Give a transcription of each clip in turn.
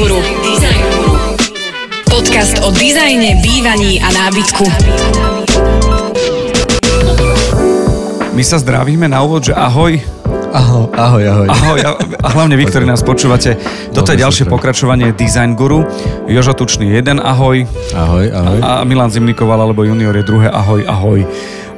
Guru. Design Guru. Podcast o dizajne, bývaní a nábytku. My sa zdravíme na úvod, že ahoj. Ahoj, ahoj, ahoj. Ahoj a, hlavne vy, ktorí nás počúvate. Toto je Dobre, ďalšie super. pokračovanie Design Guru. Jožo Tučný jeden ahoj Ahoj, ahoj. a Milan Zimnikoval alebo junior je druhé ahoj, ahoj.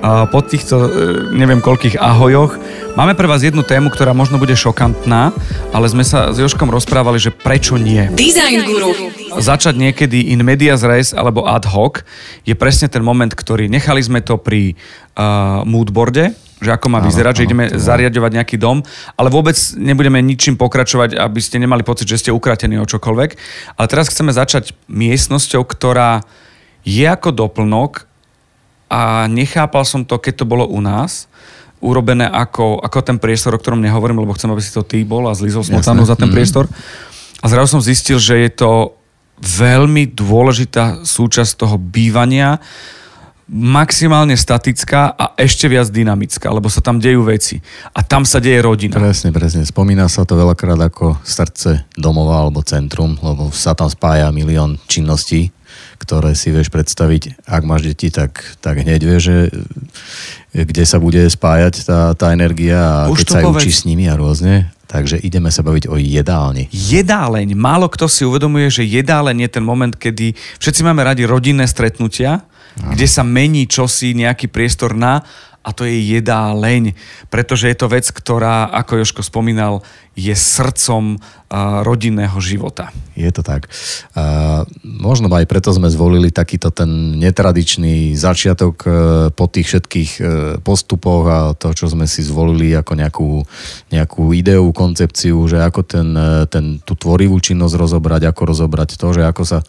Po týchto e, neviem koľkých ahojoch máme pre vás jednu tému, ktorá možno bude šokantná, ale sme sa s Jožkom rozprávali, že prečo nie. Design Guru. začať niekedy in medias res alebo ad hoc je presne ten moment, ktorý nechali sme to pri uh, moodboarde, že ako má Áno, vyzerať, že ideme bolo. zariadovať nejaký dom, ale vôbec nebudeme ničím pokračovať, aby ste nemali pocit, že ste ukratení o čokoľvek. Ale teraz chceme začať miestnosťou, ktorá je ako doplnok a nechápal som to, keď to bolo u nás, urobené ako, ako ten priestor, o ktorom nehovorím, lebo chcem, aby si to ty bol a zlizol smotanu Jasné. za ten Mhm. priestor. A zrazu som zistil, že je to veľmi dôležitá súčasť toho bývania, maximálne statická a ešte viac dynamická, lebo sa tam dejú veci. A tam sa deje rodina. Presne, presne. Spomína sa to veľakrát ako srdce domova alebo centrum, lebo sa tam spája milión činností, ktoré si vieš predstaviť. Ak máš deti, tak, tak hneď vieš, že kde sa bude spájať tá, tá energia a Už keď sa povedz. učí s nimi a rôzne. Takže ideme sa baviť o jedálni. Jedáleň. Málo kto si uvedomuje, že jedáleň je ten moment, kedy všetci máme radi rodinné stretnutia, kde sa mení čosi, nejaký priestor na a to je jedáleň, pretože je to vec, ktorá, ako Joško spomínal, je srdcom rodinného života. Je to tak. A možno aj preto sme zvolili takýto ten netradičný začiatok e, po tých všetkých e, postupoch a to, čo sme si zvolili ako nejakú, nejakú ideu, koncepciu, že ako ten, e, ten, tú tvorivú činnosť rozobrať, ako rozobrať to, že ako sa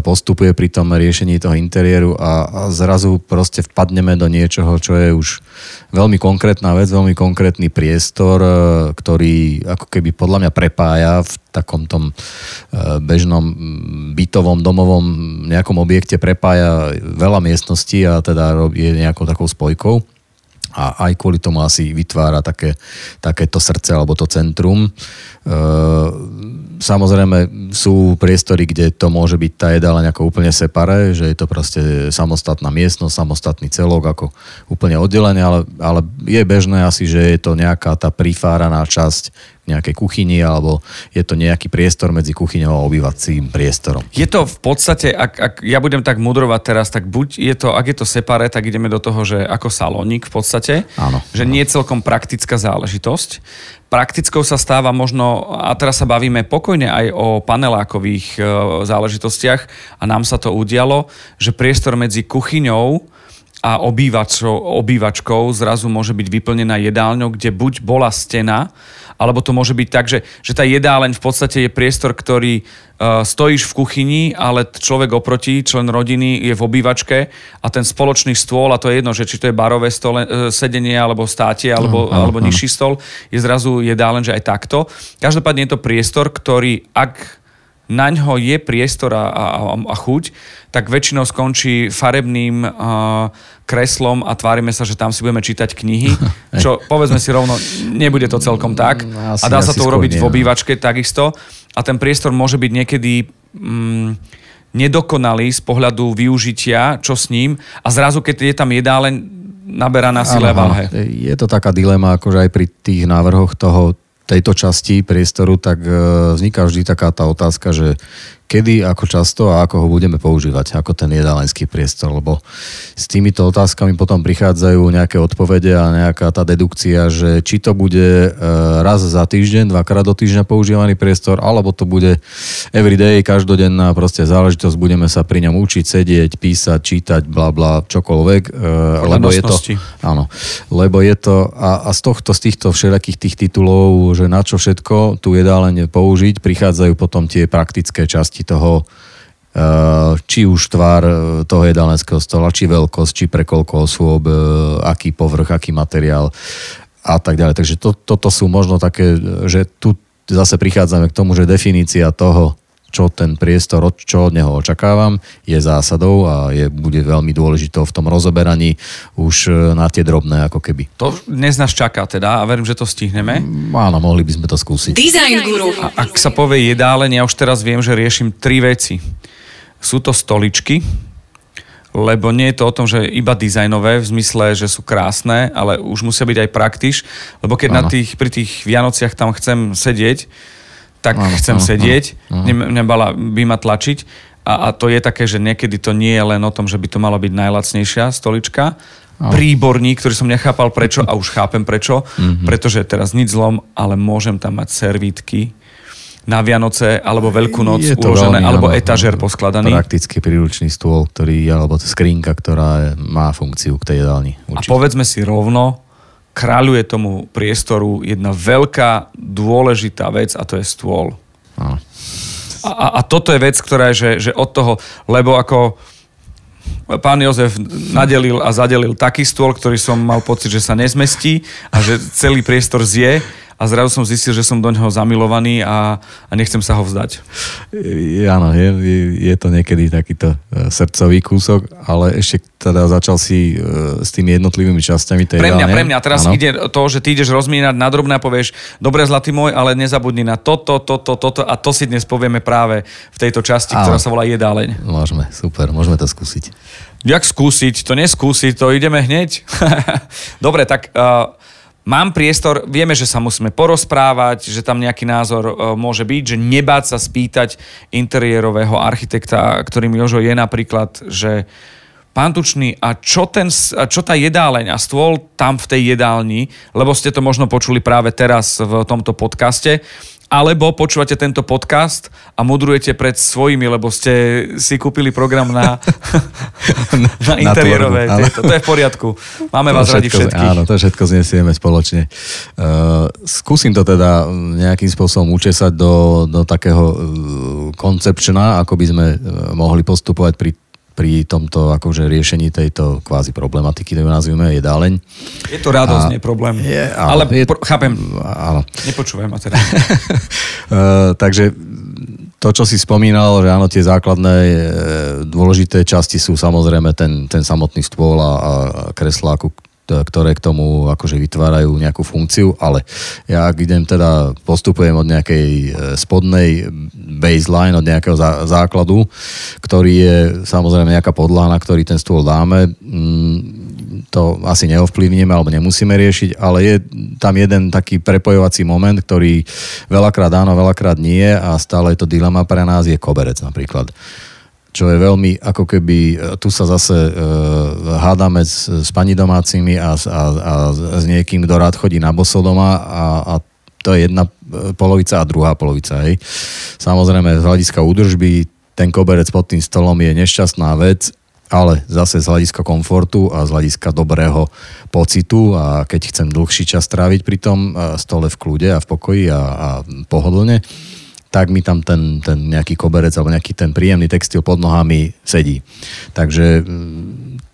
postupuje pri tom riešení toho interiéru a, a zrazu proste vpadneme do niečoho, čo je už veľmi konkrétna vec, veľmi konkrétny priestor, ktorý ako keby podľa mňa prepája v takom tom e, bežnom bytovom, domovom nejakom objekte prepája veľa miestností a teda je nejakou takou spojkou a aj kvôli tomu asi vytvára také, takéto srdce alebo to centrum. E, samozrejme sú priestory, kde to môže byť tá jedáleň ako úplne separé, že je to proste samostatná miestnosť, samostatný celok ako úplne oddelené, ale, ale je bežné asi, že je to nejaká tá prifáraná časť nejakej kuchyni alebo je to nejaký priestor medzi kuchyňou a obývacím priestorom. Je to v podstate, ak, ak ja budem tak mudrovať teraz, tak buď je to, ak je to separé, tak ideme do toho, že ako salónik v podstate, Áno, že nie je celkom praktická záležitosť. Praktickou sa stáva možno, a teraz sa bavíme pokojne aj o panelákových e, záležitostiach a nám sa to udialo, že priestor medzi kuchyňou a obývačou, obývačkou zrazu môže byť vyplnená jedálňou, kde buď bola stena, alebo to môže byť tak, že, že tá jedáleň v podstate je priestor, ktorý uh, stojíš v kuchyni, ale človek oproti, člen rodiny je v obývačke a ten spoločný stôl, a to je jedno, že či to je barové stole, uh, sedenie, alebo státie, alebo, áno, alebo nižší stol, je zrazu jedáleň, že aj takto. Každopádne je to priestor, ktorý, ak na ňo je priestor a, a, a chuť, tak väčšinou skončí farebným uh, kreslom a tvárime sa, že tam si budeme čítať knihy, čo povedzme si rovno, nebude to celkom tak. Mm, asi- a dá sa to urobiť v no. obývačke takisto. A ten priestor môže byť niekedy mm, nedokonalý z pohľadu využitia, čo s ním. A zrazu, keď je tam jedáleň, naberá na sile váhe. Je to taká dilema, akože aj pri tých návrhoch toho, tejto časti priestoru, tak e, vzniká vždy taká tá otázka, že kedy, ako často a ako ho budeme používať, ako ten jedálenský priestor, lebo s týmito otázkami potom prichádzajú nejaké odpovede a nejaká tá dedukcia, že či to bude e, raz za týždeň, dvakrát do týždňa používaný priestor, alebo to bude everyday, každodenná proste záležitosť, budeme sa pri ňom učiť, sedieť, písať, čítať, bla bla, čokoľvek, e, lebo je to, áno, lebo je to, a, a z tohto, z týchto všelijakých tých titulov, že na čo všetko tu jedáleň použiť, prichádzajú potom tie praktické časti toho, e, či už tvár e, toho jedálenského stola, či veľkosť, či pre koľko osôb, e, aký povrch, aký materiál a tak ďalej. Takže to, toto sú možno také, že tu zase prichádzame k tomu, že definícia toho, čo ten priestor, čo od neho očakávam, je zásadou a je, bude veľmi dôležitou v tom rozoberaní už e, na tie drobné ako keby. To dnes nás čaká teda a verím, že to stihneme. Mm, áno, mohli by sme to skúsiť. Design Guru. A ak sa povie jedáleň, ja už teraz viem, že riešim tri veci. Sú to stoličky, lebo nie je to o tom, že iba dizajnové v zmysle, že sú krásne, ale už musia byť aj praktiš, lebo keď na tých, pri tých Vianociach tam chcem sedieť, tak áno, chcem áno, sedieť, áno, áno. nebala by ma tlačiť. A, a to je také, že niekedy to nie je len o tom, že by to mala byť najlacnejšia stolička, áno. príborník, ktorý som nechápal prečo a už chápem prečo, mm-hmm. pretože teraz nič zlom, ale môžem tam mať servítky na Vianoce alebo Veľkú noc je uložené, veľmi, alebo áno, etažer poskladaný. Prakticky príručný stôl, ktorý, alebo skrinka, ktorá má funkciu k tej jedálni. Určite. A povedzme si rovno, kráľuje tomu priestoru jedna veľká dôležitá vec a to je stôl. A, a, a toto je vec, ktorá je, že, že od toho, lebo ako pán Jozef nadelil a zadelil taký stôl, ktorý som mal pocit, že sa nezmestí a že celý priestor zje a zrazu som zistil, že som do neho zamilovaný a, a nechcem sa ho vzdať. Áno, je, je, to niekedy takýto e, srdcový kúsok, ale ešte teda začal si e, s tými jednotlivými časťami tej Pre mňa, pre mňa. Teraz ano. ide to, že ty ideš rozmínať na drobné a povieš, dobre zlatý môj, ale nezabudni na toto, toto, toto a to si dnes povieme práve v tejto časti, ano. ktorá sa volá jedáleň. Môžeme, super, môžeme to skúsiť. Jak skúsiť? To neskúsiť, to ideme hneď. dobre, tak uh, Mám priestor, vieme, že sa musíme porozprávať, že tam nejaký názor e, môže byť, že nebáť sa spýtať interiérového architekta, ktorým Jožo je napríklad, že pán Tučný, a čo, ten, a čo tá jedáleň a stôl tam v tej jedálni, lebo ste to možno počuli práve teraz v tomto podcaste, alebo počúvate tento podcast a mudrujete pred svojimi, lebo ste si kúpili program na, na interiérové. Na to je v poriadku. Máme to vás radi všetkých. Áno, to všetko znesieme spoločne. Uh, skúsim to teda nejakým spôsobom učesať do, do takého uh, koncepčná, ako by sme uh, mohli postupovať pri pri tomto akože riešení tejto kvázi problematiky, to nazvime jedáleň. Je to radosť, nie problém. Je, ale, ale je, pro, chápem. Áno. Nepočúvam ma teda. uh, takže to, čo si spomínal, že áno, tie základné e, dôležité časti sú samozrejme ten, ten samotný stôl a, a kreslá, ktoré k tomu akože vytvárajú nejakú funkciu, ale ja ak idem teda, postupujem od nejakej e, spodnej baseline, od nejakého základu, ktorý je samozrejme nejaká podlaha, na ktorý ten stôl dáme, mm, to asi neovplyvníme alebo nemusíme riešiť, ale je tam jeden taký prepojovací moment, ktorý veľakrát áno, veľakrát nie a stále je to dilema pre nás, je koberec napríklad. Čo je veľmi, ako keby, e, tu sa zase e, hádame s, s pani domácimi a, a, a s niekým, kto rád chodí na bosodoma a, a to je jedna polovica a druhá polovica. Hej. Samozrejme, z hľadiska údržby ten koberec pod tým stolom je nešťastná vec, ale zase z hľadiska komfortu a z hľadiska dobrého pocitu a keď chcem dlhší čas tráviť pri tom e, stole v kľude a v pokoji a, a pohodlne, tak mi tam ten, ten nejaký koberec alebo nejaký ten príjemný textil pod nohami sedí. Takže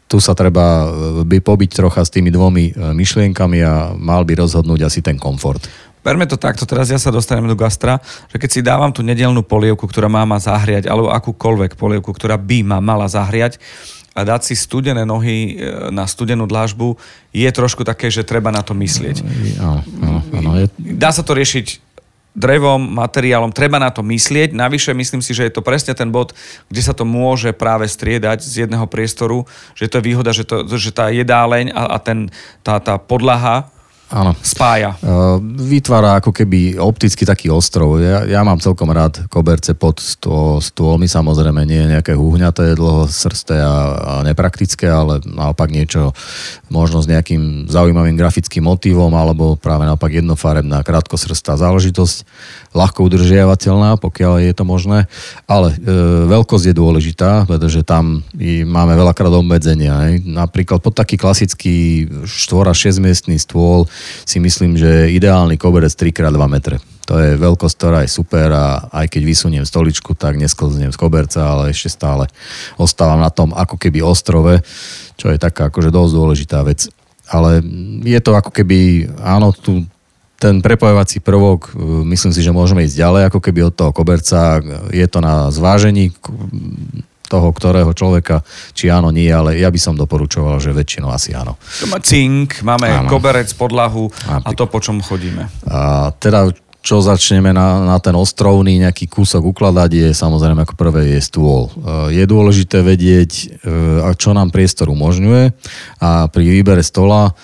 tu sa treba e, by pobiť trocha s tými dvomi e, myšlienkami a mal by rozhodnúť asi ten komfort. Berme to takto, teraz ja sa dostanem do gastra, že keď si dávam tú nedelnú polievku, ktorá má ma zahriať, alebo akúkoľvek polievku, ktorá by ma mala zahriať, a dať si studené nohy e, na studenú dlážbu je trošku také, že treba na to myslieť. Áno, áno, áno. Dá sa to riešiť drevom, materiálom, treba na to myslieť. Navyše myslím si, že je to presne ten bod, kde sa to môže práve striedať z jedného priestoru, že to je výhoda, že, to, že tá jedáleň a, a ten, tá, tá podlaha Áno. spája. Vytvára ako keby opticky taký ostrov. Ja, ja mám celkom rád koberce pod stôl, stôlmi, samozrejme nie nejaké húhňaté, dlhosrsté a, a nepraktické, ale naopak niečo možno s nejakým zaujímavým grafickým motívom, alebo práve naopak jednofarebná krátkosrstá záležitosť ľahko udržiavateľná, pokiaľ je to možné, ale e, veľkosť je dôležitá, pretože tam i máme veľakrát obmedzenia. Aj. Napríklad pod taký klasický 4 6 miestný stôl si myslím, že ideálny koberec 3x2 metre. To je veľkosť, ktorá je super a aj keď vysuniem stoličku, tak nesklznem z koberca, ale ešte stále ostávam na tom ako keby ostrove, čo je taká akože dosť dôležitá vec. Ale je to ako keby, áno, tu ten prepojovací prvok, myslím si, že môžeme ísť ďalej, ako keby od toho koberca. Je to na zvážení toho, ktorého človeka, či áno, nie, ale ja by som doporučoval, že väčšinou asi áno. Cink, máme áno. koberec, podlahu a to, po čom chodíme. A teda čo začneme na, na ten ostrovný nejaký kúsok ukladať, je samozrejme ako prvé je stôl. E, je dôležité vedieť, e, čo nám priestor umožňuje a pri výbere stola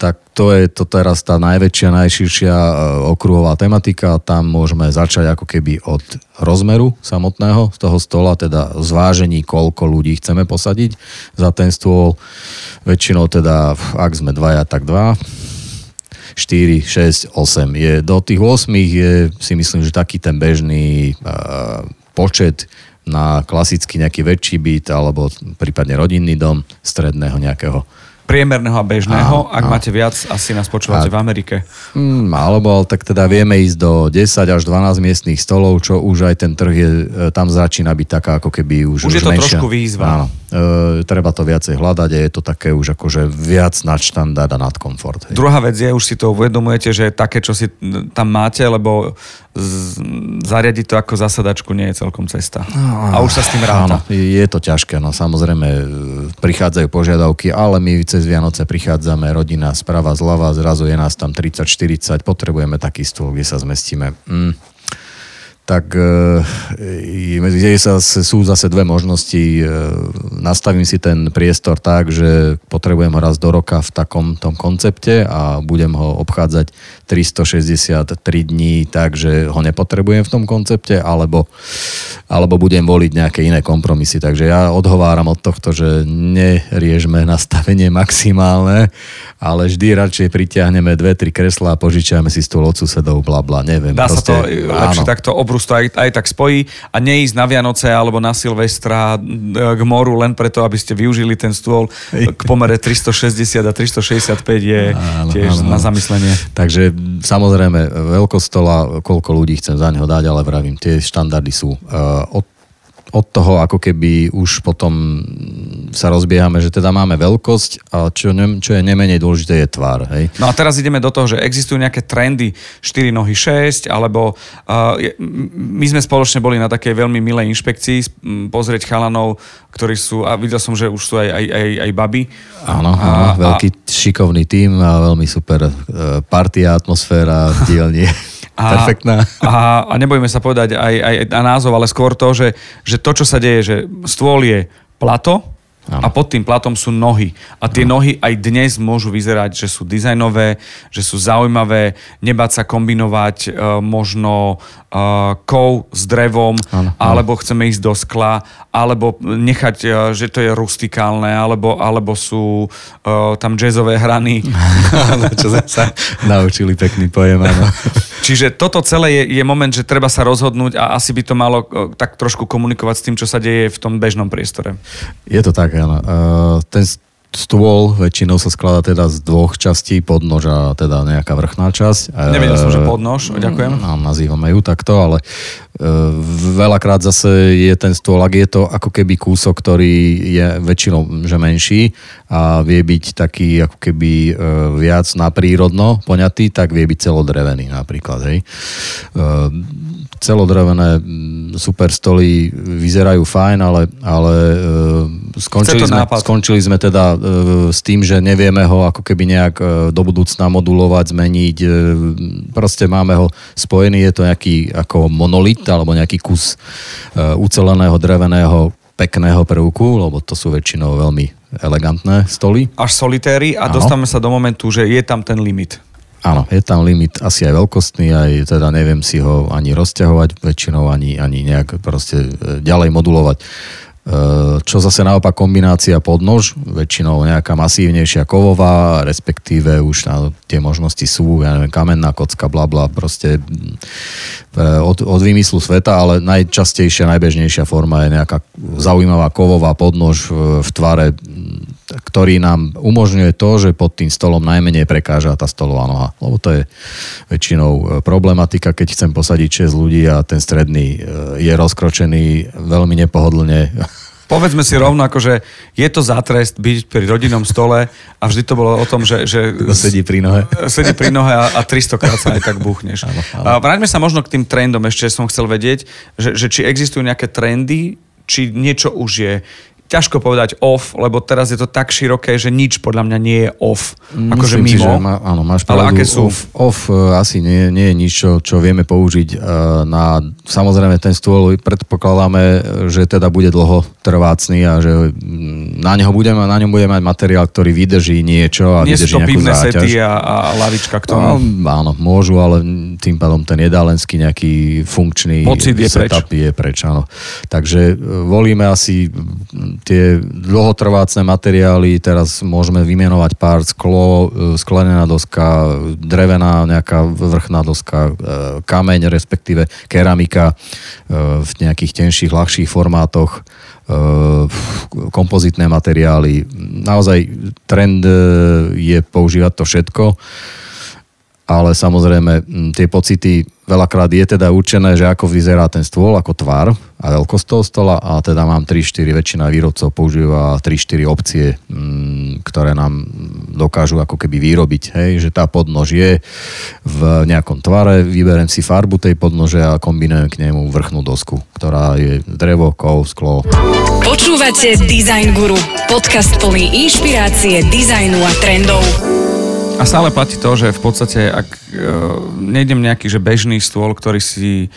tak to je to teraz tá najväčšia, najširšia e, okruhová tematika. Tam môžeme začať ako keby od rozmeru samotného z toho stola, teda zvážení, koľko ľudí chceme posadiť za ten stôl. Väčšinou teda, ak sme dvaja, tak dva. 4, 6, 8. Je, do tých 8 je si myslím, že taký ten bežný uh, počet na klasický nejaký väčší byt alebo prípadne rodinný dom stredného nejakého priemerného a bežného. Áno, Ak áno. máte viac, asi nás počúvate a, v Amerike. Mm, alebo tak teda vieme ísť do 10 až 12 miestných stolov, čo už aj ten trh je, e, tam začína byť taká ako keby už Už, už je to menšia. trošku výzva. Áno. E, treba to viacej hľadať a je to také už akože viac nad štandard a nad komfort. Hej. Druhá vec je, už si to uvedomujete, že také, čo si tam máte, lebo z, zariadiť to ako zasadačku nie je celkom cesta. No, a už sa s tým ráta. Áno, je to ťažké, no samozrejme e, prichádzajú požiadavky, ale my cez Vianoce prichádzame, rodina sprava, zľava, zrazu je nás tam 30-40, potrebujeme taký stôl, kde sa zmestíme. Mm tak e, medzi sa sú zase dve možnosti. E, nastavím si ten priestor tak, že potrebujem ho raz do roka v takom tom koncepte a budem ho obchádzať 363 dní tak, že ho nepotrebujem v tom koncepte, alebo, alebo budem voliť nejaké iné kompromisy. Takže ja odhováram od tohto, že neriežme nastavenie maximálne, ale vždy radšej pritiahneme dve, tri kreslá a požičiame si stôl od susedov, bla bla, neviem. Dá proste, sa to lepšie takto obrúsiť to aj, aj tak spojí a neísť na Vianoce alebo na Silvestra e, k moru len preto, aby ste využili ten stôl k pomere 360 a 365 je áno, tiež áno, na zamyslenie. Takže samozrejme veľkosť stola, koľko ľudí chcem za neho dať, ale vravím, tie štandardy sú uh, od od toho ako keby už potom sa rozbiehame, že teda máme veľkosť a čo, ne, čo je nemenej dôležité je tvár. Hej? No a teraz ideme do toho, že existujú nejaké trendy 4 nohy 6 alebo uh, my sme spoločne boli na takej veľmi milej inšpekcii pozrieť chalanov, ktorí sú, a videl som, že už sú aj, aj, aj, aj baby. Áno, áno veľký a, šikovný tým a veľmi super uh, partia, atmosféra v dielni. A, Perfektná. A, a nebojme sa povedať aj, aj na názov, ale skôr to, že, že to, čo sa deje, že stôl je plato, a pod tým platom sú nohy. A tie ano. nohy aj dnes môžu vyzerať, že sú dizajnové, že sú zaujímavé, nebáť sa kombinovať e, možno e, kov s drevom, ano, alebo chceme ísť do skla, alebo nechať, e, že to je rustikálne, alebo, alebo sú e, tam jazzové hrany. čo sme sa naučili pekný pojem, áno. Čiže toto celé je, je moment, že treba sa rozhodnúť a asi by to malo e, tak trošku komunikovať s tým, čo sa deje v tom bežnom priestore. Je to tak, áno. Uh, ten stôl väčšinou sa skladá teda z dvoch častí, podnož a teda nejaká vrchná časť. Nevedel som, že podnož, ďakujem. No, nazývame ju takto, ale uh, veľakrát zase je ten stôl, ak je to ako keby kúsok, ktorý je väčšinou že menší a vie byť taký ako keby viac na prírodno poňatý, tak vie byť celodrevený napríklad. Hej. Celodrevené super stoly vyzerajú fajn, ale, ale skončili, sme, skončili sme teda s tým, že nevieme ho ako keby nejak do budúcna modulovať, zmeniť. Proste máme ho spojený, je to nejaký ako monolit alebo nejaký kus uceleného dreveného pekného prvku, lebo to sú väčšinou veľmi elegantné stoly. Až solitéry a Áno. dostávame sa do momentu, že je tam ten limit. Áno, je tam limit asi aj veľkostný, aj teda neviem si ho ani rozťahovať väčšinou, ani, ani nejak proste e, ďalej modulovať. Eh, čo zase naopak kombinácia podnož, väčšinou nejaká masívnejšia kovová, respektíve už na, tie možnosti sú, ja neviem, kamenná kocka, bla bla, proste eh, od, od vymyslu sveta, ale najčastejšia, najbežnejšia forma je nejaká zaujímavá kovová podnož v tvare ktorý nám umožňuje to, že pod tým stolom najmenej prekáža tá stolová noha. Lebo to je väčšinou e, problematika, keď chcem posadiť 6 ľudí a ten stredný e, je rozkročený veľmi nepohodlne Povedzme si rovno, akože je to za trest byť pri rodinnom stole a vždy to bolo o tom, že... že sedí pri nohe. Sedí pri nohe a, a 300 krát sa aj tak buchneš. Áno, áno. Vráťme sa možno k tým trendom, ešte som chcel vedieť, že, že či existujú nejaké trendy, či niečo už je ťažko povedať off, lebo teraz je to tak široké, že nič podľa mňa nie je off. Akože Myslím si, mimo. že má, áno, máš Ale pravdu. aké sú? Off, off e, asi nie, nie je nič, čo, čo vieme použiť e, na... Samozrejme, ten stôl predpokladáme, že teda bude dlho trvácný a že mm, na, neho budeme, na ňom budeme mať materiál, ktorý vydrží niečo a nie vydrží to nejakú záťaž. sety a, a lavička k tomu. No, áno, môžu, ale tým pádom ten jedálenský nejaký funkčný Pocit je setup je preč, áno. Takže e, volíme asi tie dlhotrvácne materiály, teraz môžeme vymenovať pár sklo, e, sklenená doska, drevená nejaká vrchná doska, e, kameň, respektíve keramika v nejakých tenších, ľahších formátoch kompozitné materiály. Naozaj trend e, je používať to všetko ale samozrejme m, tie pocity veľakrát je teda určené, že ako vyzerá ten stôl, ako tvar a veľkosť toho stola a teda mám 3-4, väčšina výrobcov používa 3-4 opcie, m, ktoré nám dokážu ako keby vyrobiť, hej, že tá podnož je v nejakom tvare, vyberiem si farbu tej podnože a kombinujem k nemu vrchnú dosku, ktorá je drevo, kov, sklo. Počúvate Design Guru, podcast plný inšpirácie, dizajnu a trendov. A stále platí to, že v podstate, ak uh, nejdem nejaký že bežný stôl, ktorý si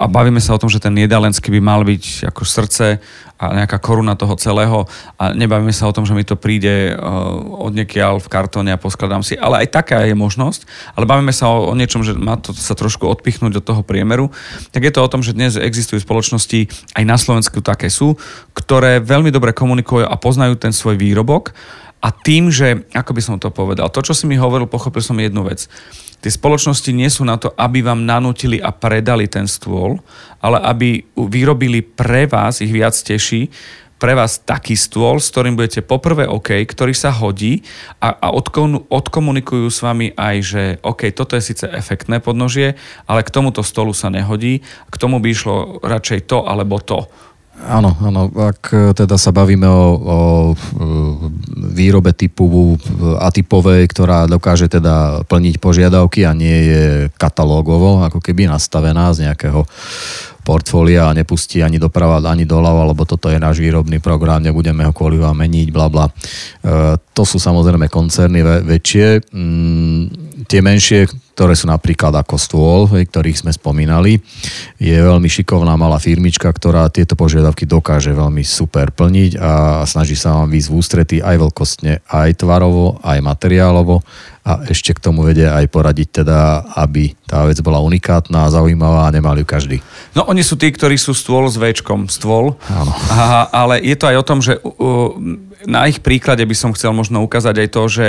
a bavíme sa o tom, že ten jedalenský by mal byť ako srdce a nejaká koruna toho celého a nebavíme sa o tom, že mi to príde uh, od niekiaľ v kartóne a poskladám si, ale aj taká je možnosť, ale bavíme sa o, o niečom, že má to sa trošku odpichnúť od toho priemeru, tak je to o tom, že dnes existujú spoločnosti, aj na Slovensku také sú, ktoré veľmi dobre komunikujú a poznajú ten svoj výrobok a tým, že, ako by som to povedal, to, čo si mi hovoril, pochopil som jednu vec. Tie spoločnosti nie sú na to, aby vám nanútili a predali ten stôl, ale aby vyrobili pre vás, ich viac teší, pre vás taký stôl, s ktorým budete poprvé OK, ktorý sa hodí a, a odkonu, odkomunikujú s vami aj, že OK, toto je síce efektné podnožie, ale k tomuto stolu sa nehodí, k tomu by išlo radšej to alebo to. Áno, áno, ak e, teda sa bavíme o, o e, výrobe typu e, atypovej, ktorá dokáže teda plniť požiadavky a nie je katalógovo, ako keby nastavená z nejakého portfólia a nepustí ani doprava, ani doľava, lebo toto je náš výrobný program, nebudeme ho kvôli vám meniť, bla bla. E, to sú samozrejme koncerny väčšie. Mm, tie menšie, ktoré sú napríklad ako stôl, ktorých sme spomínali, je veľmi šikovná malá firmička, ktorá tieto požiadavky dokáže veľmi super plniť a snaží sa vám výsť v ústrety aj veľkostne, aj tvarovo, aj materiálovo a ešte k tomu vedia aj poradiť teda, aby tá vec bola unikátna a zaujímavá a nemali ju každý. No oni sú tí, ktorí sú stôl s Včkom, stôl. Áno. Ale je to aj o tom, že uh, na ich príklade by som chcel možno ukázať aj to, že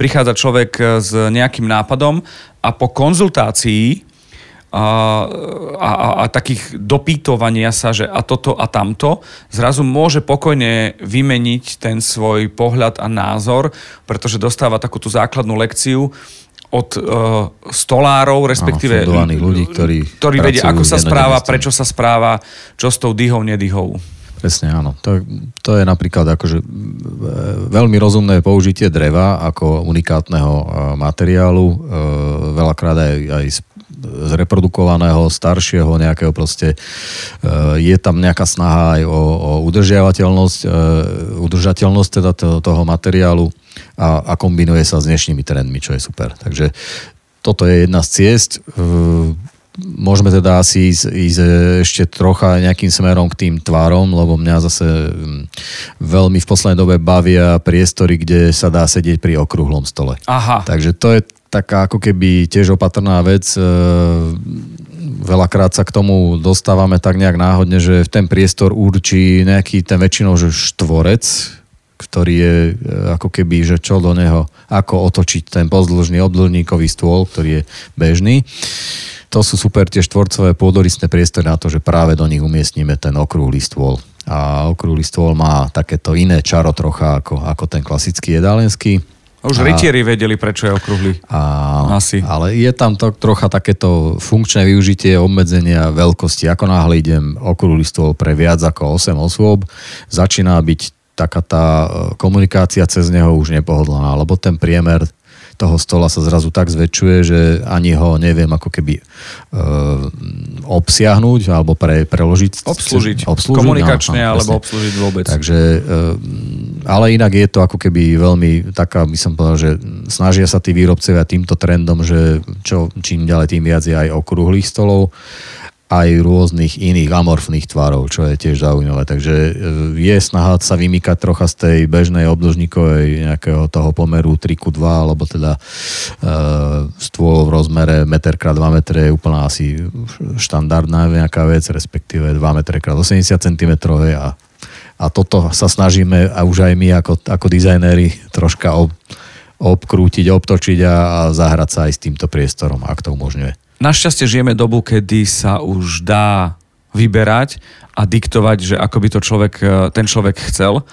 prichádza človek s nejakým nápadom a po konzultácii a, a, a, a takých dopýtovania sa, že a toto a tamto, zrazu môže pokojne vymeniť ten svoj pohľad a názor, pretože dostáva takú tú základnú lekciu od uh, stolárov, respektíve Áno, ľudí, ktorí ktorí vedia, ako sa správa, prečo sa správa, čo s tou dýhou, nedýhou. Presne, áno. To, to je napríklad akože e, veľmi rozumné použitie dreva ako unikátneho e, materiálu, veľakrát aj, aj z z reprodukovaného, staršieho nejakého proste. Je tam nejaká snaha aj o, o udržiavateľnosť, udržateľnosť teda toho materiálu a, a kombinuje sa s dnešnými trendmi, čo je super. Takže toto je jedna z ciest. E, Môžeme teda asi ísť, ísť ešte trocha nejakým smerom k tým tvárom, lebo mňa zase mm, veľmi v poslednej dobe bavia priestory, kde sa dá sedieť pri okrúhlom stole. Aha. Takže to je taká ako keby tiež opatrná vec. E, Veľakrát sa k tomu dostávame tak nejak náhodne, že ten priestor určí nejaký ten väčšinou že štvorec, ktorý je e, ako keby, že čo do neho, ako otočiť ten pozdĺžný obdĺžníkový stôl, ktorý je bežný. To sú super tie štvorcové pôdoristné priestory na to, že práve do nich umiestnime ten okrúhly stôl. A okrúhly stôl má takéto iné čaro trocha ako, ako ten klasický jedálenský. Už rytieri vedeli, prečo je okrúhly. A, Asi. Ale je tam to trocha takéto funkčné využitie obmedzenia veľkosti. Ako náhle idem okrúhly stôl pre viac ako 8 osôb, začína byť taká tá e, komunikácia cez neho už nepohodlaná, lebo ten priemer toho stola sa zrazu tak zväčšuje, že ani ho neviem ako keby e, obsiahnuť alebo pre, preložiť. Obslúžiť. obslúžiť Komunikačne, áno, áno, alebo presne. obslúžiť vôbec. Takže, e, ale inak je to ako keby veľmi taká, by som povedal, že snažia sa tí výrobcovia týmto trendom, že čo, čím ďalej tým viac je aj okrúhlych stolov aj rôznych iných amorfných tvarov, čo je tiež zaujímavé. Takže e, je snaha sa vymýkať trocha z tej bežnej obdĺžnikovej nejakého toho pomeru 3 ku 2, alebo teda e, stôl v rozmere 1 x 2 m je úplná asi štandardná nejaká vec, respektíve 2 m x 80 cm a, a toto sa snažíme a už aj my ako, ako dizajnéri troška ob, obkrútiť, obtočiť a, a zahrať sa aj s týmto priestorom, ak to umožňuje. Našťastie žijeme dobu, kedy sa už dá vyberať a diktovať, že ako by to človek, e, ten človek chcel.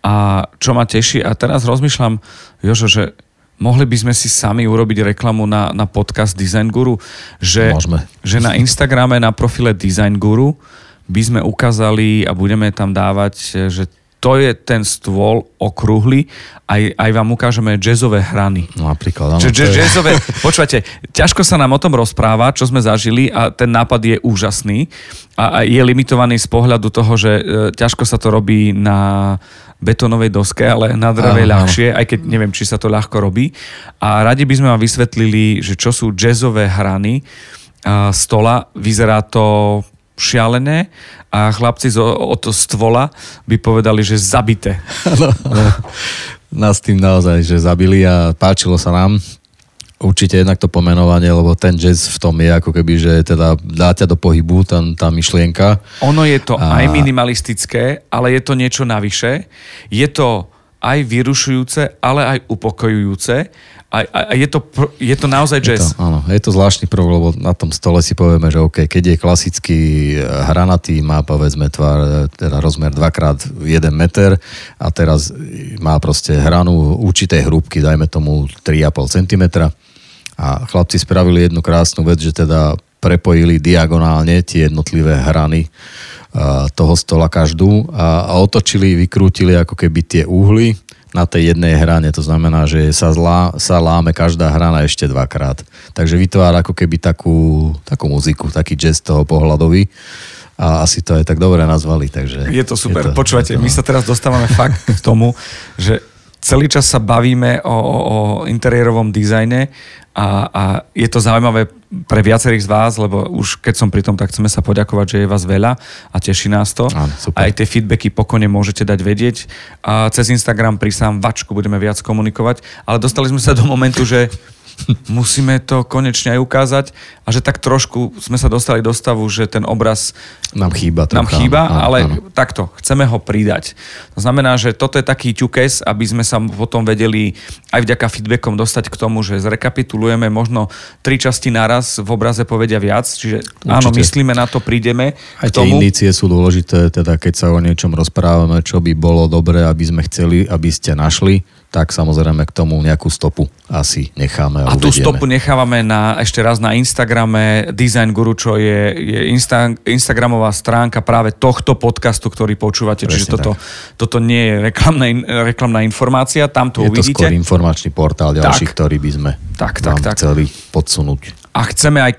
A čo ma teší, a teraz rozmýšľam, Jožo, že mohli by sme si sami urobiť reklamu na, na podcast Design Guru, že, Môžeme. že na Instagrame, na profile Design Guru by sme ukázali a budeme tam dávať, že to je ten stôl okrúhly, aj, aj vám ukážeme jazzové hrany. No napríklad, áno. Je- jazzové, počúvate, ťažko sa nám o tom rozpráva, čo sme zažili a ten nápad je úžasný a, a je limitovaný z pohľadu toho, že e, ťažko sa to robí na betónovej doske, ale na Áno, áno. ľahšie, aj keď neviem, či sa to ľahko robí. A radi by sme vám vysvetlili, že čo sú jazzové hrany a, stola. Vyzerá to šialené a chlapci zo, od stvola by povedali, že zabité. Áno. Nás tým naozaj, že zabili a páčilo sa nám. Určite jednak to pomenovanie, lebo ten jazz v tom je ako keby, že teda dá ťa do pohybu, tam, tá myšlienka. Ono je to A- aj minimalistické, ale je to niečo navyše. Je to aj vyrušujúce, ale aj upokojujúce. A, a, a je, to, je to naozaj Je jazz. to, áno, je to zvláštny prvok, lebo na tom stole si povieme, že OK, keď je klasický eh, hranatý, má povedzme tvar, eh, teda rozmer 2x1 meter a teraz má proste hranu určitej hrúbky, dajme tomu 3,5 cm. A chlapci spravili jednu krásnu vec, že teda prepojili diagonálne tie jednotlivé hrany eh, toho stola každú a, a otočili, vykrútili ako keby tie úhly na tej jednej hrane. To znamená, že sa, zlá, sa láme každá hrana ešte dvakrát. Takže vytvára ako keby takú, takú muziku, taký jazz toho pohľadový. A asi to aj tak dobre nazvali. Takže Je to super. je to- Počúvate, je to- my sa teraz dostávame fakt k tomu, že celý čas sa bavíme o, o, o interiérovom dizajne a, a je to zaujímavé pre viacerých z vás, lebo už keď som pri tom, tak chceme sa poďakovať, že je vás veľa a teší nás to. Áno, super. Aj tie feedbacky pokojne môžete dať vedieť. A cez Instagram pri sám vačku budeme viac komunikovať, ale dostali sme sa do momentu, že musíme to konečne aj ukázať a že tak trošku sme sa dostali do stavu, že ten obraz Nám chýba. nám trocha, chýba, áno, ale áno. takto, chceme ho pridať. To znamená, že toto je taký ťukes, aby sme sa potom vedeli aj vďaka feedbackom dostať k tomu, že zrekapitulujeme možno tri časti naraz, v obraze povedia viac, čiže áno, Určite. myslíme na to, prídeme Aj tie indície sú dôležité, teda keď sa o niečom rozprávame, čo by bolo dobré, aby sme chceli, aby ste našli, tak samozrejme k tomu nejakú stopu asi necháme a, A tú stopu nechávame na, ešte raz na Instagrame Design Guru, čo je, je Insta, Instagramová stránka práve tohto podcastu, ktorý počúvate. Presne Čiže toto, toto nie je reklamná, reklamná informácia, tam to Je to uvidíte. skôr informačný portál ďalší, Tak. ktorý by sme Tak, vám tak, chceli podsunúť. a chceme aj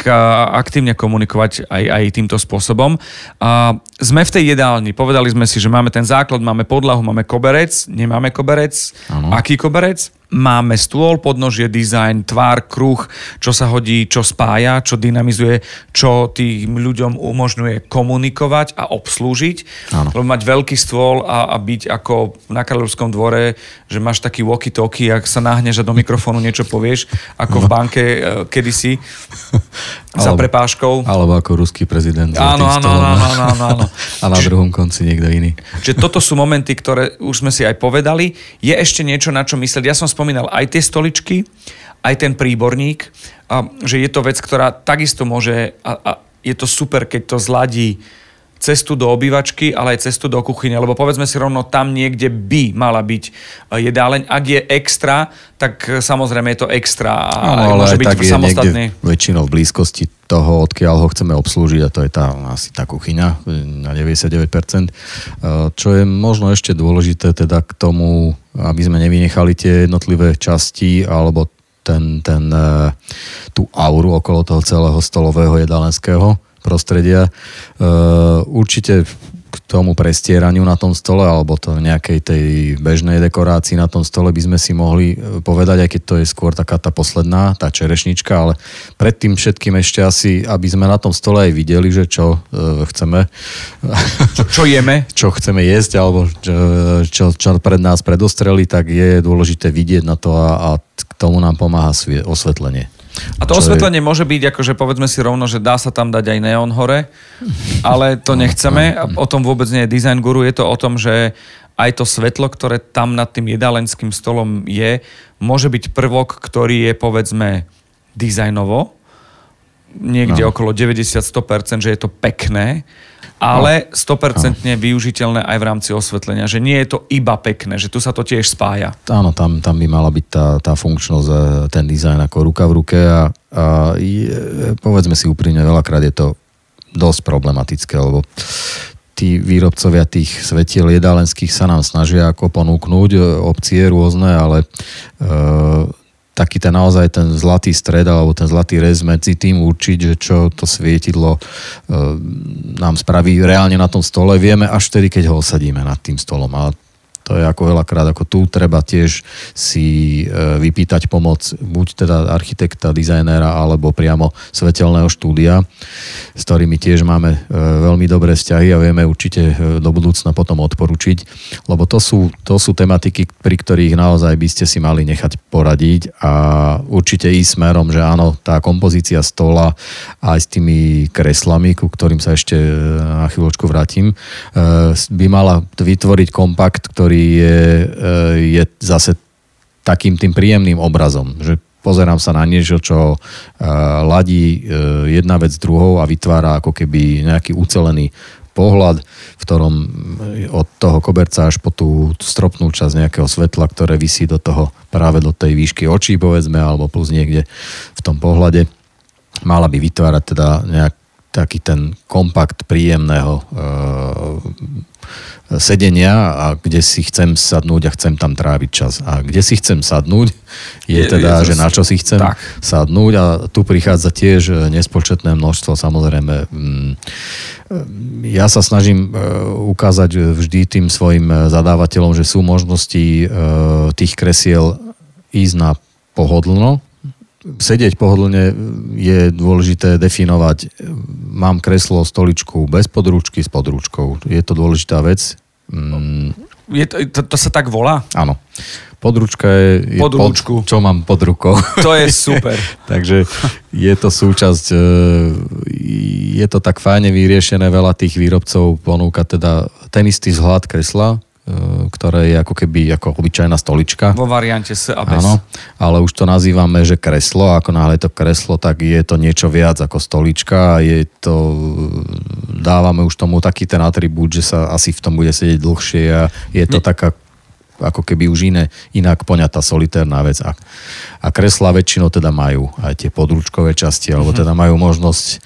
aktívne komunikovať aj, aj týmto spôsobom. A sme v tej jedálni, povedali sme si, že máme ten základ, máme podlahu, máme koberec, nemáme koberec. Áno. Aký koberec? Máme stôl, podnožie, dizajn, tvár, kruh, čo sa hodí, čo spája, čo dynamizuje, čo tým ľuďom umožňuje komunikovať a obslúžiť. Áno. Lebo mať veľký stôl a, a byť ako na kráľovskom dvore, že máš taký walkie-talkie, ak sa nahneš a do mikrofónu niečo povieš, ako v banke e, kedysi za Alebo- prepážkou. Alebo ako ruský prezident. Áno, áno, stolom. áno, áno, áno, áno. A na druhom konci niekto iný. Čiže toto sú momenty, ktoré už sme si aj povedali. Je ešte niečo, na čo myslieť. Ja som spomínal aj tie stoličky, aj ten príborník, a že je to vec, ktorá takisto môže, a, a je to super, keď to zladí cestu do obývačky, ale aj cestu do kuchyne, lebo povedzme si rovno, tam niekde by mala byť e, jedáleň. Ak je extra, tak e, samozrejme je to extra a Áno, ale môže byť tak je samostatný. niekde väčšinou v blízkosti toho, odkiaľ ho chceme obslúžiť a to je tá asi tá kuchyňa e, na 99%. Čo je možno ešte dôležité teda k tomu, aby sme nevynechali tie jednotlivé časti alebo ten, ten, tú auru okolo toho celého stolového jedalenského prostredia. Určite k tomu prestieraniu na tom stole alebo to nejakej tej bežnej dekorácii na tom stole by sme si mohli e, povedať, aj keď to je skôr taká tá posledná, tá čerešnička, ale predtým všetkým ešte asi, aby sme na tom stole aj videli, že čo e, chceme. Čo, čo jeme? čo chceme jesť alebo čo, čo, čo pred nás predostreli, tak je dôležité vidieť na to a, a k tomu nám pomáha osvetlenie. A to osvetlenie je... môže byť, akože povedzme si rovno, že dá sa tam dať aj neon hore, ale to nechceme. O tom vôbec nie je design guru, je to o tom, že aj to svetlo, ktoré tam nad tým jedalenským stolom je, môže byť prvok, ktorý je povedzme dizajnovo, niekde no. okolo 90-100%, že je to pekné, ale 100% no. využiteľné aj v rámci osvetlenia, že nie je to iba pekné, že tu sa to tiež spája. Áno, tam, tam by mala byť tá, tá funkčnosť, ten dizajn ako ruka v ruke a, a je, povedzme si úprimne, veľakrát je to dosť problematické, lebo tí výrobcovia tých svetiel jedálenských sa nám snažia ako ponúknuť e, opcie rôzne, ale e, taký ten naozaj ten zlatý stred alebo ten zlatý rez medzi tým určiť, že čo to svietidlo e, nám spraví reálne na tom stole. Vieme až vtedy, keď ho osadíme nad tým stolom. Ale to je ako veľakrát, ako tu treba tiež si e, vypýtať pomoc buď teda architekta, dizajnéra alebo priamo svetelného štúdia, s ktorými tiež máme e, veľmi dobré vzťahy a vieme určite e, do budúcna potom odporučiť, lebo to sú, to sú tematiky, pri ktorých naozaj by ste si mali nechať poradiť a určite ísť smerom, že áno, tá kompozícia stola aj s tými kreslami, ku ktorým sa ešte na chvíľočku vrátim, by mala vytvoriť kompakt, ktorý ktorý je, eh, je zase takým tým príjemným obrazom, že pozerám sa na niečo, čo uh, ladí uh, jedna vec druhou a vytvára ako keby nejaký ucelený pohľad, v ktorom od toho koberca až po tú stropnú časť nejakého svetla, ktoré vysí do toho práve do tej výšky očí, povedzme, alebo plus niekde v tom pohľade, mala by vytvárať teda nejak taký ten kompakt príjemného uh, sedenia a kde si chcem sadnúť a chcem tam tráviť čas. A kde si chcem sadnúť, je, je teda, je že na čo si chcem tak. sadnúť a tu prichádza tiež nespočetné množstvo, samozrejme. Mm, ja sa snažím e, ukázať vždy tým svojim zadávateľom, že sú možnosti tých kresiel ísť na pohodlno, sedieť pohodlne je dôležité definovať. Mám kreslo, stoličku bez područky s područkou. Je to dôležitá vec. Mm. Je to, to, to sa tak volá? Áno. Područka je, je pod čo mám pod rukou. To je super. Takže je to súčasť, e, je to tak fajne vyriešené, veľa tých výrobcov ponúka teda ten istý vzhľad kresla, ktoré je ako keby ako obyčajná stolička. Vo variante S a bez. Áno, ale už to nazývame, že kreslo, ako náhle to kreslo, tak je to niečo viac ako stolička je to, dávame už tomu taký ten atribút, že sa asi v tom bude sedieť dlhšie a je to ne. taká ako keby už iné, inak poňatá solitérna vec. A, a kreslá väčšinou teda majú aj tie područkové časti, alebo mhm. teda majú možnosť e,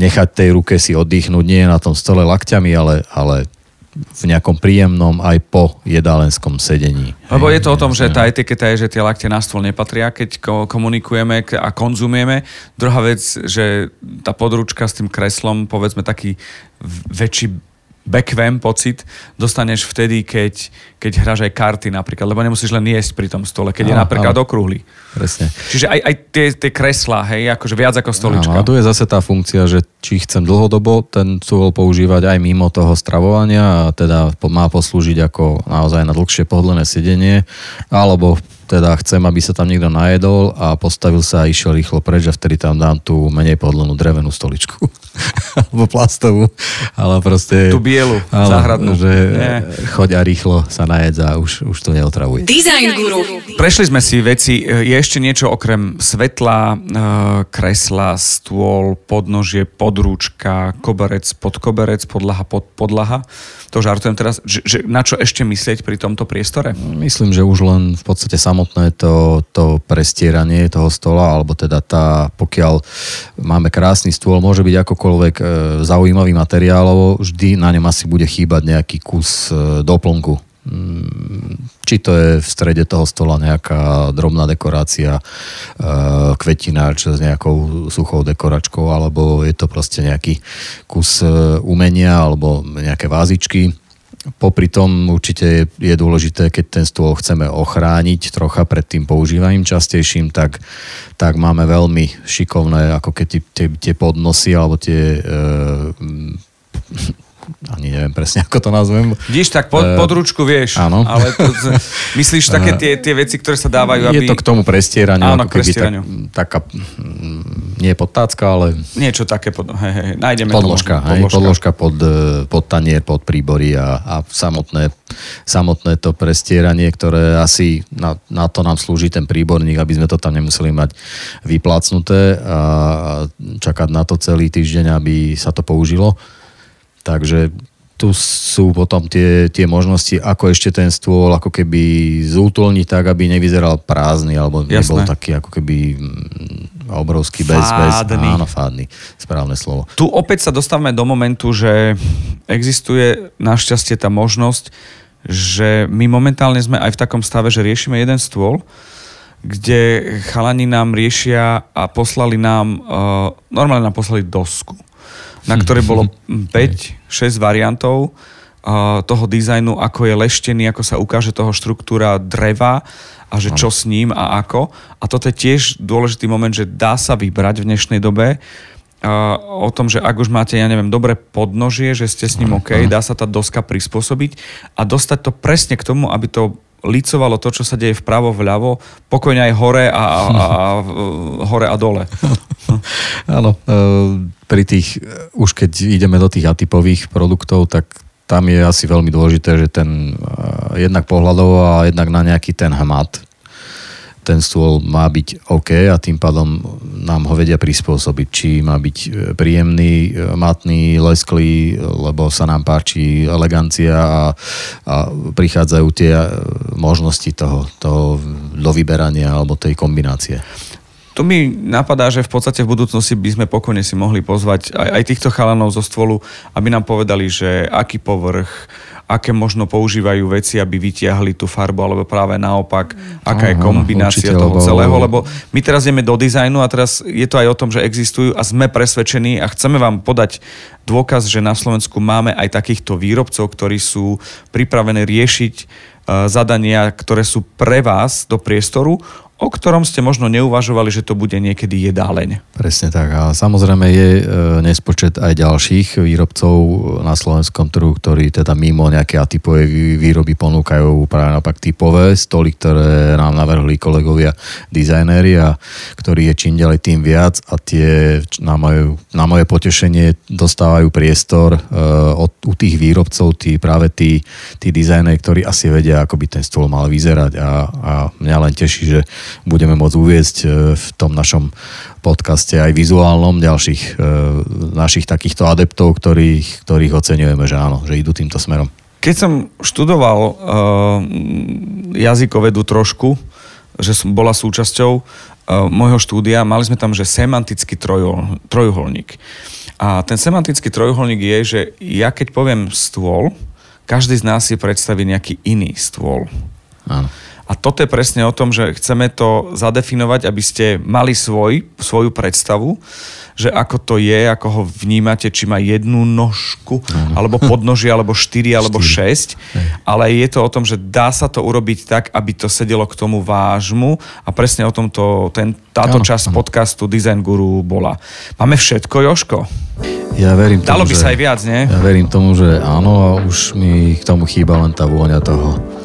nechať tej ruke si oddychnúť nie na tom stole lakťami, ale, ale v nejakom príjemnom aj po jedálenskom sedení. Lebo je to o tom, že tá etiketa je, že tie lakte na stôl nepatria, keď komunikujeme a konzumujeme. Druhá vec, že tá područka s tým kreslom, povedzme taký väčší backvem pocit dostaneš vtedy, keď, keď hráš aj karty napríklad, lebo nemusíš len jesť pri tom stole, keď áno, je napríklad áno. okrúhly. Presne. Čiže aj, aj tie, tie kreslá, hej, akože viac ako stolička. Áno, a tu je zase tá funkcia, že či chcem dlhodobo ten stôl používať aj mimo toho stravovania a teda má poslúžiť ako naozaj na dlhšie pohodlné sedenie, alebo teda chcem, aby sa tam niekto najedol a postavil sa a išiel rýchlo preč a vtedy tam dám tú menej pohodlnú drevenú stoličku. alebo plastovú, ale proste... Tú bielu, ale, záhradnú. Že Nie. choď a rýchlo sa najedz a už, už to neotravuj. Design Guru. Prešli sme si veci, je ešte niečo okrem svetla, e, kresla, stôl, podnožie, podrúčka, koberec, podkoberec, podlaha, pod podlaha. To žartujem teraz, že, že na čo ešte myslieť pri tomto priestore? Myslím, že už len v podstate samotné to, to prestieranie toho stola, alebo teda tá, pokiaľ máme krásny stôl, môže byť akokoľvek e, zaujímavý materiálov, vždy na ňom asi bude chýbať nejaký kus e, doplnku. Mm, Či to je v strede toho stola nejaká drobná dekorácia, e, kvetináč s nejakou suchou dekoračkou, alebo je to proste nejaký kus e, umenia, alebo nejaké vázičky. Popri tom určite je, je dôležité, keď ten stôl chceme ochrániť trocha pred tým používaním častejším, tak, tak máme veľmi šikovné, ako keď tie, tie, podnosy alebo tie e, ani neviem presne, ako to nazvem. Vidíš, tak pod, Eh, pod ručku vieš. áno. Ale to, myslíš také tie, tie veci, ktoré sa dávajú, aby... Je to k tomu prestieraniu, Áno, k prestieraniu. Tak, taká, nie podtácka, ale Niečo také, pod, hej, hej, nájdeme podložka, to. hej, podložka pod, e, pod tanier, pod príbory a, a samotné, samotné to prestieranie, ktoré asi na, na to nám slúži ten príborník, aby sme to tam nemuseli mať vyplácnuté a čakať na to celý týždeň, aby sa to použilo. Takže tu sú potom tie, tie možnosti, ako ešte ten stôl ako keby zútolniť tak, aby nevyzeral prázdny, alebo nebol Jasné. taký ako keby mm, obrovský bez, bez Fádny. áno, fádny, správne slovo. Tu opäť sa dostávame do momentu, že existuje našťastie tá možnosť, že my momentálne sme aj v takom stave, že riešime jeden stôl, kde chalani nám riešia a poslali nám, uh, normálne nám poslali dosku, na ktorej bolo 5-6 variantov uh, toho dizajnu, ako je leštený, ako sa ukáže toho štruktúra dreva a že čo s ním a ako. A toto je tiež dôležitý moment, že dá sa vybrať v dnešnej dobe o tom, že ak už máte, ja neviem, dobré podnožie, že ste s ním OK, dá sa tá doska prispôsobiť a dostať to presne k tomu, aby to licovalo to, čo sa deje vpravo, vľavo, pokojne aj hore a, a, a, a hore a dole. Áno, e, pri tých, už keď ideme do tých atypových produktov, tak tam je asi veľmi dôležité, že ten e, jednak pohľadovo a jednak na nejaký ten hmat, ten stôl má byť OK a tým pádom nám ho vedia prispôsobiť. Či má byť e, príjemný, e, matný, lesklý, lebo sa nám páči elegancia a, a prichádzajú tie možnosti toho, toho do vyberania alebo tej kombinácie. Tu mi napadá, že v podstate v budúcnosti by sme pokojne si mohli pozvať aj, aj týchto chalanov zo stôlu, aby nám povedali, že aký povrch, aké možno používajú veci, aby vytiahli tú farbu, alebo práve naopak, aká je kombinácia určite, toho lebo- celého, lebo my teraz ideme do dizajnu a teraz je to aj o tom, že existujú a sme presvedčení a chceme vám podať dôkaz, že na Slovensku máme aj takýchto výrobcov, ktorí sú pripravení riešiť e, zadania, ktoré sú pre vás do priestoru, o ktorom ste možno neuvažovali, že to bude niekedy jedáleň. Presne tak. A samozrejme je e, nespočet aj ďalších výrobcov na slovenskom trhu, ktorí teda mimo nejaké atypové vý- výroby ponúkajú práve naopak typové stoly, ktoré nám navrhli kolegovia dizajnéri a ktorých je čím ďalej tým viac a tie na, moju, na moje potešenie dostávajú priestor e, od, u tých výrobcov, tí, práve tí, tí dizajnéri, ktorí asi vedia, ako by ten stôl mal vyzerať a, a mňa len teší, že budeme môcť uviezť e, v tom našom podcaste aj vizuálnom ďalších e, našich takýchto adeptov, ktorých, ktorých oceňujeme, že áno, že idú týmto smerom. Keď som študoval uh, jazykovedu trošku, že som bola súčasťou uh, môjho štúdia, mali sme tam, že semantický trojul, trojuholník. A ten semantický trojuholník je, že ja keď poviem stôl, každý z nás si predstaví nejaký iný stôl. Áno. A toto je presne o tom, že chceme to zadefinovať, aby ste mali svoj, svoju predstavu, že ako to je, ako ho vnímate, či má jednu nožku, alebo podnožie, alebo štyri, alebo šesť. Ale je to o tom, že dá sa to urobiť tak, aby to sedelo k tomu vážmu a presne o tomto, ten, táto Áno, časť áno. podcastu Design Guru bola. Máme všetko, Joško? Ja verím Dalo tomu, by že, sa aj viac, nie? Ja verím tomu, že áno a už mi k tomu chýba len tá vôňa toho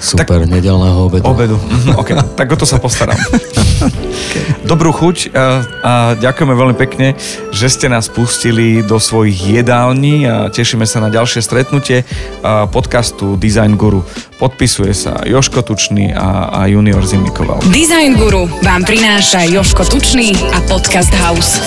super tak, nedelného obedu. Obedu. Mhm, OK, tak o to sa postaram. Dobrú chuť a, a ďakujeme veľmi pekne, že ste nás pustili do svojich jedální a tešíme sa na ďalšie stretnutie podcastu Design Guru. Podpisuje sa Joško Tučný a, a Junior Zimnikoval. Design Guru vám prináša Joško Tučný a Podcast House.